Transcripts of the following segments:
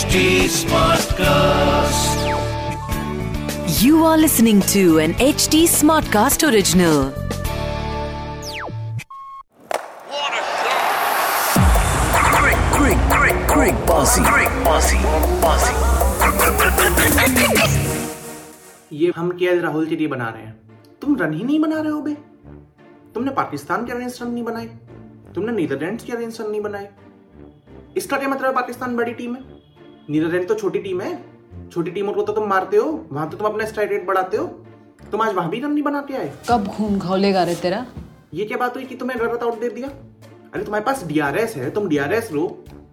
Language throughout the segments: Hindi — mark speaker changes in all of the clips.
Speaker 1: HD Smartcast.
Speaker 2: You are listening to an HD Smartcast original.
Speaker 1: What a! Great, great, great, great, bossy, great, bossy, bossy.
Speaker 3: ये हम के राहुल के लिए बना रहे हैं तुम रन ही नहीं बना रहे हो बे तुमने पाकिस्तान के अगेंस्ट रन नहीं बनाए तुमने नीदरलैंड्स के अगेंस्ट रन नहीं बनाए इसका क्या मतलब है पाकिस्तान बड़ी टीम है नीदरलैंड तो छोटी टीम है। छोटी टीमों को तो तुम मारते हो वहाँ तो तुम अपना स्ट्राइक रेट बढ़ाते हो। तुम आज वहाँ भी रन नहीं बना के आए।
Speaker 4: कब खून खौलेगा रे तेरा?
Speaker 3: ये क्या बात हुई कि तुम्हें रन आउट दे दिया? अरे तुम्हारे पास डीआरएस है तुम डीआरएस लो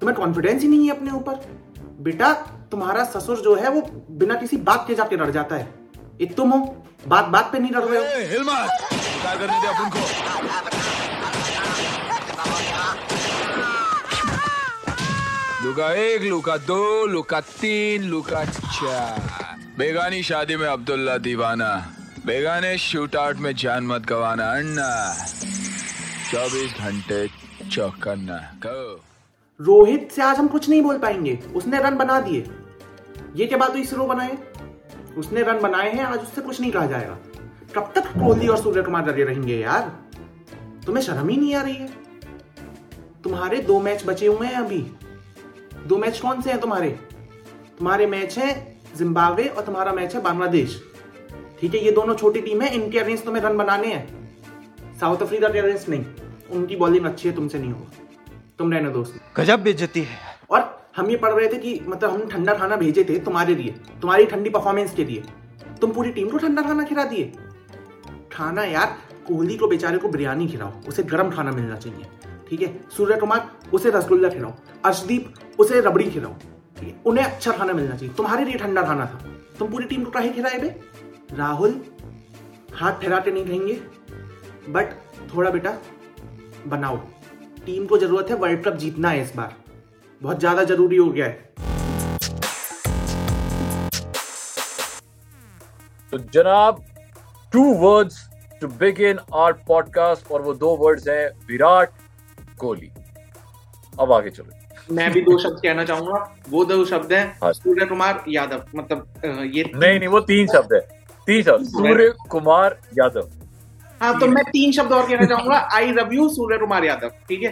Speaker 3: तुम्हें कॉन्फिडेंस ही नहीं है अपने ऊपर। बेटा तुम्हारा ससुर जो है वो बिना किसी बात के जाके लड़ जाता है। एक तुम हो बात बात पे नहीं लड़ रहे हो।
Speaker 5: लुका एक, लुका दो, लुका तीन, लुका चार। बेगानी शादी में अब्दुल्ला दीवाना। बेगाने शूट आउट में जान मत गवाना, अन्ना। चौबीस घंटे चौकन्ना। गो
Speaker 3: रोहित से आज हम कुछ नहीं बोल पाएँगे। उसने रन बना दिए। ये क्या बात हुई सिरो बनाए? उसने रन बनाए हैं, आज उससे कुछ नहीं कहा जाएगा। कब तक कोहली और सूर्य कुमार लगे रहेंगे यार? तुम्हें शर्म ही नहीं आ रही है? तुम्हारे दो मैच बचे हुए हैं अभी। दो मैच कौन से हैं तुम्हारे? तुम्हारे मैच हैं जिम्बाब्वे और तुम्हारा मैच है बांग्लादेश ठीक है ये दोनों छोटी टीम है इनके अगेंस्ट तुम्हें रन बनाने हैं। साउथ अफ्रीका के अगेंस्ट नहीं उनकी बॉलिंग अच्छी है तुमसे नहीं होगा। तुम रहने दोस्त
Speaker 6: गजब बेइज्जती है।
Speaker 3: और हम ये पढ़ रहे थे कि मतलब हम ठंडा खाना भेजे थे तुम्हारे लिए तुम्हारी ठंडी परफॉर्मेंस के लिए। तुम पूरी टीम को ठंडा खाना खिला दिए। खाना यार कोहली को बेचारे को बिरयानी खिलाओ उसे गर्म खाना मिलना चाहिए। ठीक है? सूर्य कुमार उसे रसगुल्ला खिलाओ। अर्शदीप, उसे रबड़ी खिलाओ। ठीक है? उन्हें अच्छा खाना मिलना चाहिए। तुम्हारे लिए ठंडा खाना था। तुम पूरी टीम को काहे खिलाए बे? राहुल, हाथ फैलाते नहीं रहेंगे बट थोड़ा बेटा, बनाओ। टीम को ज़रूरत है वर्ल्ड कप जीतना है इस बार। बहुत ज़्यादा ज़रूरी हो गया है।
Speaker 7: तो जनाब two words to begin our podcast और वो दो वर्ड्स हैं, विराट कोहली अब आगे चलो।
Speaker 3: मैं भी दो शब्द कहना चाहूँगा। वो दो शब्द हैं
Speaker 7: हाँ।
Speaker 3: सूर्य कुमार यादव। मतलब ये
Speaker 7: नहीं नहीं वो तीन शब्द है। तीन शब्द सूर्य कुमार यादव।
Speaker 3: हाँ तो मैं तीन शब्द और कहना चाहूँगा। I love you Surya Kumar Yadav. ठीक है?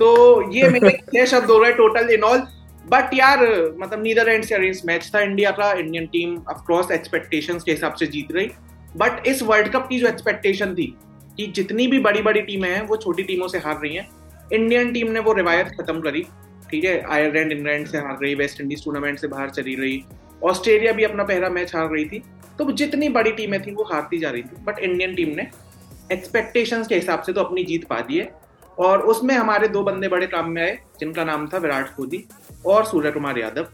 Speaker 3: तो ये मेरे छह शब्द हो रहे हैं टोटल इन ऑल बट यार मतलब नीदरलैंड से अगेंस्ट मैच था इंडिया का Indian team of course expectations के हिसाब से जीत रही। बट इस वर्ल्ड कप की जो एक्सपेक्टेशन थी कि जितनी भी बड़ी बड़ी टीमें हैं वो छोटी टीमों से हार रही हैं। इंडियन टीम ने वो रिवायत खत्म करी ठीक है? आयरलैंड इंग्लैंड से हार रही वेस्ट इंडीज टूर्नामेंट से बाहर चली रही ऑस्ट्रेलिया भी अपना पहला मैच हार रही थी। तो जितनी बड़ी टीमें थी वो हारती जा रही थी। बट इंडियन टीम ने एक्सपेक्टेशंस के हिसाब से तो अपनी जीत पा दी है। और उसमें हमारे दो बंदे बड़े काम में आए जिनका नाम था विराट कोहली और सूर्य कुमार यादव।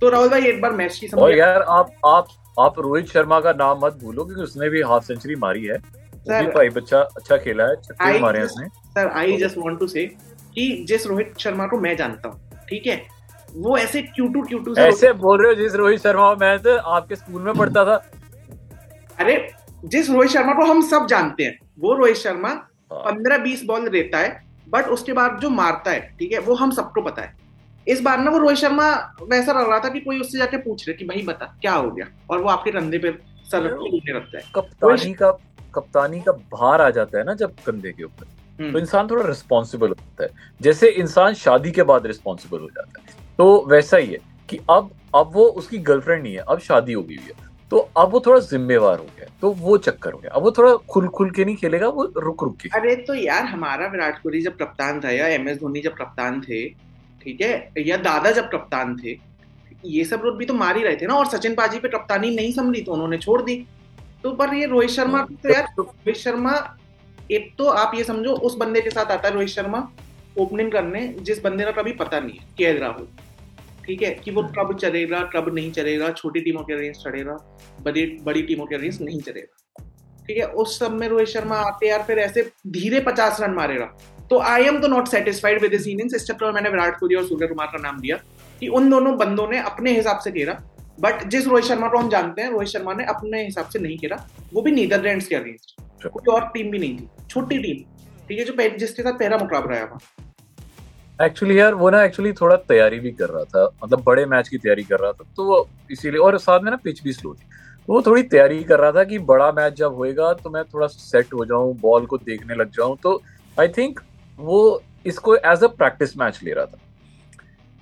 Speaker 3: तो राहुल भाई एक बार मैच की समझ
Speaker 7: यार आप आप आप रोहित शर्मा का नाम मत भूलो क्योंकि उसने भी हाफ़ सेंचुरी मारी है।
Speaker 3: सर
Speaker 7: भाई बच्चा अच्छा खेला है छक्के मारे हैं उसने।
Speaker 3: Sir I just want to say कि जिस रोहित शर्मा को मैं जानता हूँ ठीक है? वो ऐसे क्यूटू क्यूटू से
Speaker 7: ऐसे बोल रहे हो जिस रोहित शर्मा मैं तो आपके स्कूल में पढ़ता था।
Speaker 3: अरे जिस रोहित शर्मा को हम सब जानते हैं वो रोहित शर्मा
Speaker 7: हाँ।
Speaker 3: पंद्रह बीस बॉल देता है बट उसके बाद जो मारता है ठीक है वो हम सबको पता है। इस बार ना वो रोहित शर्मा वैसा लग रहा था कि कोई उससे जाके पूछ रहे कि भाई बता क्या हो गया? और वो आपके कंधे पे सर रख के बोलने लगता है।
Speaker 7: कप्तानी का कप्तानी का भार आ जाता है ना जब कंधे के ऊपर। तो
Speaker 3: हम्म,
Speaker 7: इंसान थोड़ा रिस्पॉन्सिबल होता है। जैसे इंसान शादी के बाद रिस्पॉन्सिबल हो जाता है। तो वैसा ही है कि अब अब वो उसकी गर्लफ्रेंड नहीं है अब शादी हो गई हुई है। तो अब वो थोड़ा जिम्मेवार हो गया तो वो चक्कर हो गया अब वो थोड़ा खुल खुल के नहीं खेलेगा वो रुक रुक के
Speaker 3: अरे तो यार हमारा विराट कोहली जब कप्तान था या एम एस धोनी जब कप्तान थे ठीक है या दादा जब कप्तान थे ये सब लोग भी तो मार ही रहे थे ना और सचिन पाजी पे कप्तानी नहीं संभली तो उन्होंने छोड़ दी। तो पर ये रोहित शर्मा तो यार रोहित शर्मा एक तो आप ये समझो उस बंदे के साथ आता है रोहित शर्मा ओपनिंग करने जिस बंदे का कभी पता नहीं है के राहुल। ठीक है? कि वो कब चलेगा कब नहीं चलेगा छोटी टीमों के अगेंस्ट चलेगा बड़ी बड़ी टीमों के अगेंस्ट नहीं चलेगा। ठीक है? उस सब में रोहित शर्मा आते यार फिर ऐसे धीरे पचास रन मारेगा। तो आई एम तो नॉट सेटिस्फाइड विद इनिंग्स इस चक्कर में मैंने विराट कोहली और सूर्य कुमार का नाम दिया कि उन दोनों बंदों ने अपने हिसाब से खेला बट जिस रोहित शर्मा को हम जानते हैं रोहित शर्मा ने अपने हिसाब से नहीं खेला। वो भी नीदरलैंड्स के अगेंस्ट कोई और टीम भी नहीं थी। छोटी टीम ठीक है जो जिसके साथ पहला मुकाबला आया था।
Speaker 7: एक्चुअली यार वो ना एक्चुअली थोड़ा तैयारी भी कर रहा था। मतलब बड़े मैच की तैयारी कर रहा था तो वो इसीलिए और साथ में ना पिच भी स्लो थी। तो वो थोड़ी तैयारी कर रहा था कि बड़ा मैच जब होएगा तो मैं थोड़ा सेट हो जाऊँ बॉल को देखने लग जाऊँ। तो आई थिंक वो इसको एज अ प्रैक्टिस मैच ले रहा था।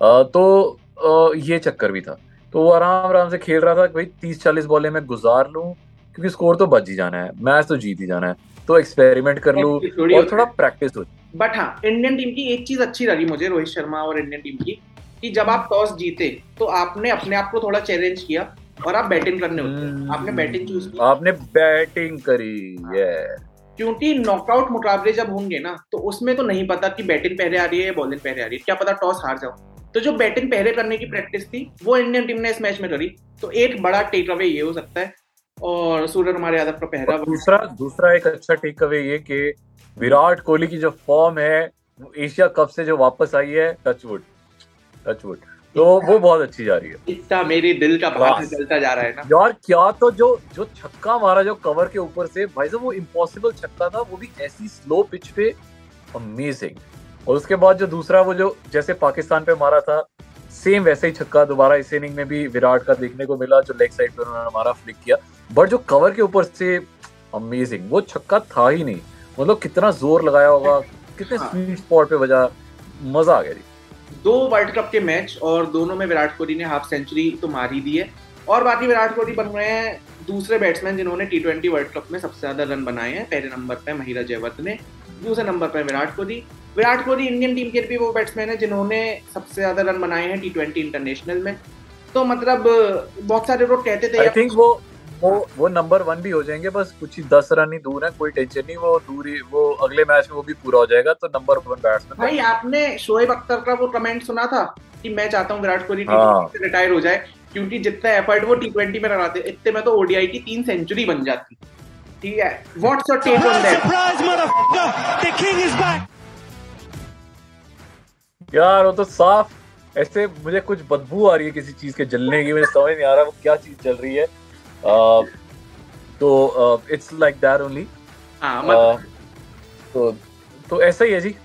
Speaker 7: अ, तो अ, ये चक्कर भी था। तो वो आराम आराम से खेल रहा था कि भाई तीस चालीस बॉलें मैं गुजार लूँ क्योंकि स्कोर तो बच ही जाना है मैच तो जीत ही जाना है। तो एक्सपेरिमेंट कर लूँ और थोड़ा प्रैक्टिस हो।
Speaker 3: बट हाँ। इंडियन टीम की एक चीज़ अच्छी लगी मुझे रोहित शर्मा और इंडियन टीम की कि जब आप टॉस जीते तो आपने अपने आप को थोड़ा चैलेंज किया और आप बैटिंग करने उतरे आपने बैटिंग चूज़ की।
Speaker 7: आपने बैटिंग करी ये
Speaker 3: क्योंकि नॉकआउट मुकाबले जब होंगे ना तो उसमें तो नहीं पता कि बैटिंग पहले आ रही है या बॉलिंग पहले आ रही है। क्या पता टॉस हार जाओ। तो जो बैटिंग पहले करने की प्रैक्टिस थी वो इंडियन टीम ने इस मैच में करी। तो एक बड़ा टेक अवे ये हो सकता है और सूर्य कुमार यादव का पहला
Speaker 7: दूसरा दूसरा एक अच्छा टेक अवे ये कि विराट कोहली की जो फॉर्म है एशिया कप से जो वापस आई है टचवुड टचवुड तो वो बहुत अच्छी जा रही है।
Speaker 3: इतना मेरे दिल का भाग. चलता जा रहा है ना।
Speaker 7: यार क्या तो जो जो छक्का मारा जो कवर के ऊपर से भाई साहब वो इम्पॉसिबल छक्का था वो भी ऐसी स्लो पिच पे अमेजिंग और उसके बाद जो दूसरा वो जो जैसे पाकिस्तान पे मारा था सेम वैसे ही छक्का दोबारा इस इनिंग में भी विराट का देखने को मिला जो लेग साइड पे उन्होंने मारा फ्लिक किया। बट जो कवर के ऊपर से अमेजिंग वो छक्का था ही नहीं। मतलब कितना ज़ोर लगाया होगा कितने
Speaker 3: हाँ।
Speaker 7: स्वीट स्पॉट पे बजा मज़ा आ गया जी।
Speaker 3: दो वर्ल्ड कप के मैच और दोनों में विराट कोहली ने हाफ़ सेंचुरी तो मार ही दी है। और बाकी विराट कोहली बन रहे हैं दूसरे बैट्समैन जिन्होंने टी ट्वेंटी वर्ल्ड कप में सबसे ज़्यादा रन बनाए हैं। पहले नंबर पर महिला महिरा जयवर्धने दूसरे नंबर पर विराट कोहली। विराट कोहली इंडियन टीम के भी वो बैट्समैन है जिन्होंने सबसे ज़्यादा रन बनाए हैं टी ट्वेंटी इंटरनेशनल में। तो मतलब बहुत सारे लोग कहते थे
Speaker 7: आई थिंक वो वो वो नंबर वन भी हो जाएँगे बस कुछ ही दस रन ही दूर है कोई टेंशन नहीं वो दूर ही वो अगले मैच में वो भी पूरा हो जाएगा तो नंबर वन बैट्समैन
Speaker 3: भाई आपने शोएब अख्तर का वो कमेंट सुना था कि मैं चाहता हूँ विराट कोहली टी
Speaker 7: हाँ।
Speaker 3: से रिटायर हो जाए क्योंकि जितना एफर्ट वो टी ट्वेंटी में लगाते इतने में तो ओडीआई की तीन सेंचुरी बन जाती। ठीक है? What's your take on that
Speaker 7: यार वो तो साफ़। ऐसे मुझे कुछ बदबू आ रही है किसी चीज़ के जलने की मुझे समझ नहीं आ रहा वो क्या चीज़ चल रही है। आ, तो इट्स लाइक दैट ओनली तो तो ऐसा ही है जी।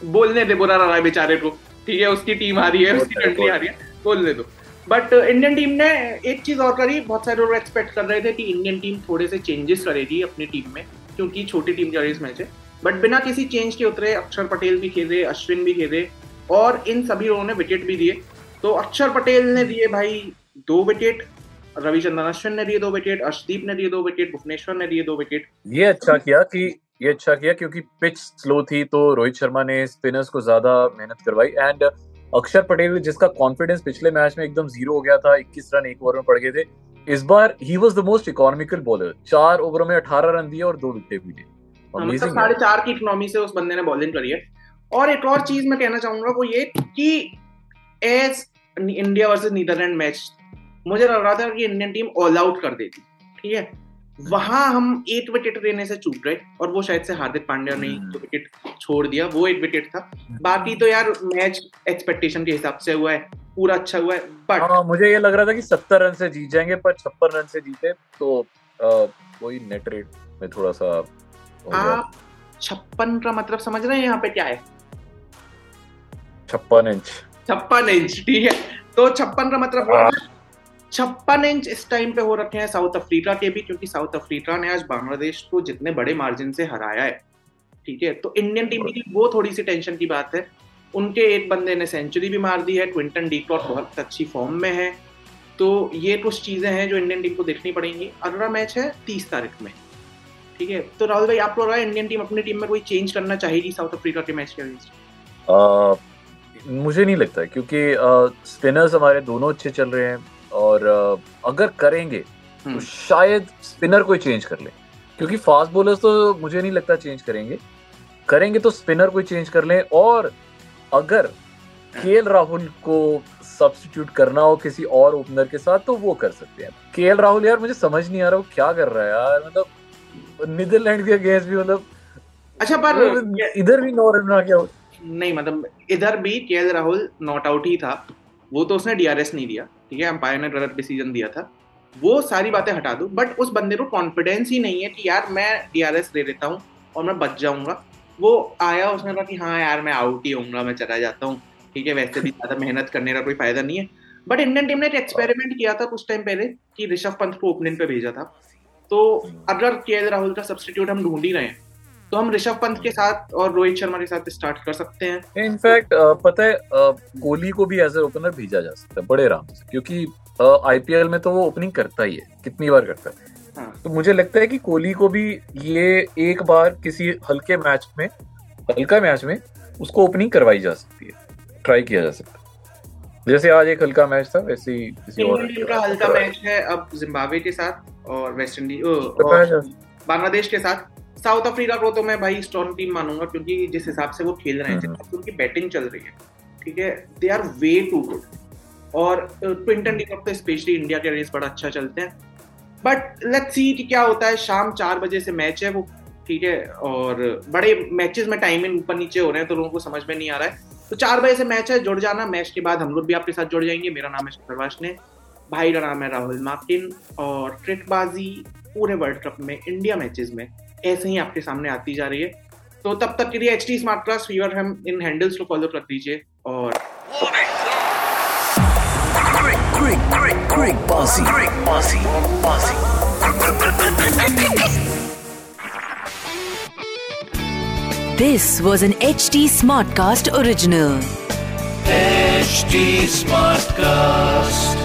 Speaker 3: बोलने दे बुरा रहा है बेचारे को। ठीक है उसकी टीम आ रही है उसकी कंट्री आ रही है बोलने दो। बट इंडियन टीम ने एक चीज़ और करी बहुत सारे लोग एक्सपेक्ट कर रहे थे कि इंडियन टीम थोड़े से चेंजेस करेगी अपनी टीम में क्योंकि छोटी टीम जा रही है इस मैच है बट बिना किसी चेंज के उतरे अक्षर पटेल भी खेले अश्विन भी खेले और इन सभी लोगों ने विकेट भी दिए। तो अक्षर पटेल ने दिए भाई दो विकेट रविचंद्रन अश्विन ने दिए दो विकेट अर्शदीप ने दिए दो विकेट भुवनेश्वर ने दिए दो विकेट
Speaker 7: ये अच्छा किया कि ये अच्छा किया क्योंकि पिच स्लो थी तो रोहित शर्मा ने स्पिनर्स को ज़्यादा मेहनत करवाई। एंड अक्षर पटेल जिसका कॉन्फिडेंस पिछले मैच में एकदम ज़ीरो हो गया था 21 रन एक ओवर में पड़ गए थे इस बार he was the most economical bowler चार ओवरों में 18 रन दिए और दो विकेट भी लिए
Speaker 3: हाँ, मतलब साढ़े चार की इकोनॉमी से उस बंदे ने बॉलिंग करी है। और एक और चीज़ मैं कहना चाहूँगा वो ये कि as India versus Netherland match मुझे लग रहा था कि इंडियन टीम ऑल आउट कर देती ठीक है? वहाँ हम एक विकेट देने से चूक गए और वो शायद से हार्दिक पांड्या ने
Speaker 7: हम्म।
Speaker 3: जो विकेट छोड़ दिया वो एक विकेट था। बाकी तो यार मैच एक्सपेक्टेशन के हिसाब से हुआ है पूरा अच्छा हुआ है बट
Speaker 7: हाँ मुझे ये लग रहा था कि सत्तर रन से जीत जाएँगे पर छप्पन रन से जीते तो वही नेट रेट में थोड़ा सा हो
Speaker 3: आप छप्पन का मतलब समझ रहे हैं यहाँ पे क्या है?
Speaker 7: छप्पन इंच।
Speaker 3: छप्पन इंच ठीक है? तो छप्पन का मतलब हो छप्पन इंच इस टाइम पे हो रखे हैं साउथ अफ्रीका के भी क्योंकि साउथ अफ्रीका ने आज बांग्लादेश को जितने बड़े मार्जिन से हराया है ठीक है? तो इंडियन टीम की वो थोड़ी सी टेंशन की बात है। उनके एक बंदे ने सेंचुरी भी मार दी है क्विंटन डीक्लॉट बहुत अच्छी फॉर्म में है। तो ये कुछ चीज़ें हैं जो इंडियन टीम को देखनी पड़ेंगी। अगला मैच है तीस तारीख में ठीक है? तो राहुल भाई आपको लग रहा है इंडियन टीम अपनी टीम में कोई चेंज करना चाहेगी साउथ अफ्रीका के मैच के अगेंस्ट?
Speaker 7: मुझे नहीं लगता क्योंकि स्पिनर्स हमारे दोनों अच्छे चल रहे हैं और अगर करेंगे तो
Speaker 3: हम्म।
Speaker 7: शायद स्पिनर कोई चेंज कर ले। क्योंकि फास्ट बॉलर्स तो मुझे नहीं लगता चेंज करेंगे। करेंगे तो स्पिनर कोई चेंज कर ले और अगर के राहुल को सब्स्टिट्यूट करना हो किसी और ओपनर के साथ तो वो कर सकते हैं। के राहुल यार मुझे समझ नहीं आ रहा वो क्या कर रहा है यार मतलब नीदरलैंड के अगेंस्ट भी मतलब
Speaker 3: अच्छा पर
Speaker 7: इधर भी नौ रन बना क्या हो
Speaker 3: नहीं मतलब इधर भी के राहुल नॉट आउट ही था। वो तो उसने डीआरएस नहीं दिया, ठीक है? अंपायर ने गलत डिसीज़न दिया था। वो सारी बातें हटा दूँ बट उस बंदे को कॉन्फिडेंस ही नहीं है कि यार मैं डीआरएस दे देता हूँ और मैं बच जाऊँगा। वो आया, उसने कहा कि हाँ यार, मैं आउट ही होऊँगा, मैं चला जाता हूँ, ठीक है? वैसे भी ज़्यादा मेहनत करने का कोई फ़ायदा नहीं है। बट इंडियन टीम ने एक एक्सपेरिमेंट किया था कुछ टाइम पहले कि ऋषभ पंत को ओपनिंग पे भेजा था। तो अगर के राहुल का सब्सटीट्यूट हम ढूंढ ही रहे हैं तो हम ऋषभ पंत के साथ और रोहित शर्मा के साथ स्टार्ट कर सकते हैं।
Speaker 7: इनफैक्ट पता है कोहली को भी एज ए ओपनर भेजा जा सकता है बड़े आराम से क्योंकि आईपीएल में तो वो ओपनिंग करता ही है कितनी बार करता है।
Speaker 3: हाँ।
Speaker 7: तो मुझे लगता है कि कोहली को भी ये एक बार किसी हल्के मैच में हल्का मैच में उसको ओपनिंग करवाई जा सकती है ट्राई किया जा सकता है। जैसे आज एक हल्का मैच था वैसे ही किसी और
Speaker 3: का हल्का मैच है अब जिम्बाब्वे के साथ और वेस्ट इंडीज बांग्लादेश के साथ। साउथ अफ्रीका को तो मैं भाई स्ट्रॉन्ग टीम मानूँगा क्योंकि जिस हिसाब से वो खेल रहे हैं
Speaker 7: हम्म।
Speaker 3: उनकी बैटिंग चल रही है ठीक है? They are way too good और ट्विंटन डिकॉक तो स्पेशली इंडिया के अगेंस्ट बड़ा अच्छा चलते हैं। बट लेट्स सी कि क्या होता है। शाम चार बजे से मैच है वो ठीक है? और बड़े मैचेस में टाइमिंग ऊपर नीचे हो रहे हैं तो लोगों को समझ में नहीं आ रहा है। तो चार बजे से मैच है जुड़ जाना। मैच के बाद हम लोग भी आपके साथ जुड़ जाएँगे। मेरा नाम है शक्करवाश ने भाई का नाम है राहुल मार्टिन और क्रिकबाजी पूरे वर्ल्ड कप में इंडिया मैचेस में। ऐसे ही आपके सामने आती जा रही है। तो तब तक के लिए एच टी स्मार्ट क्लास फीवर हम इन हैंडल्स को फॉलो कर दीजिए और
Speaker 1: this was an H
Speaker 2: T smart cast original H T
Speaker 1: smart cast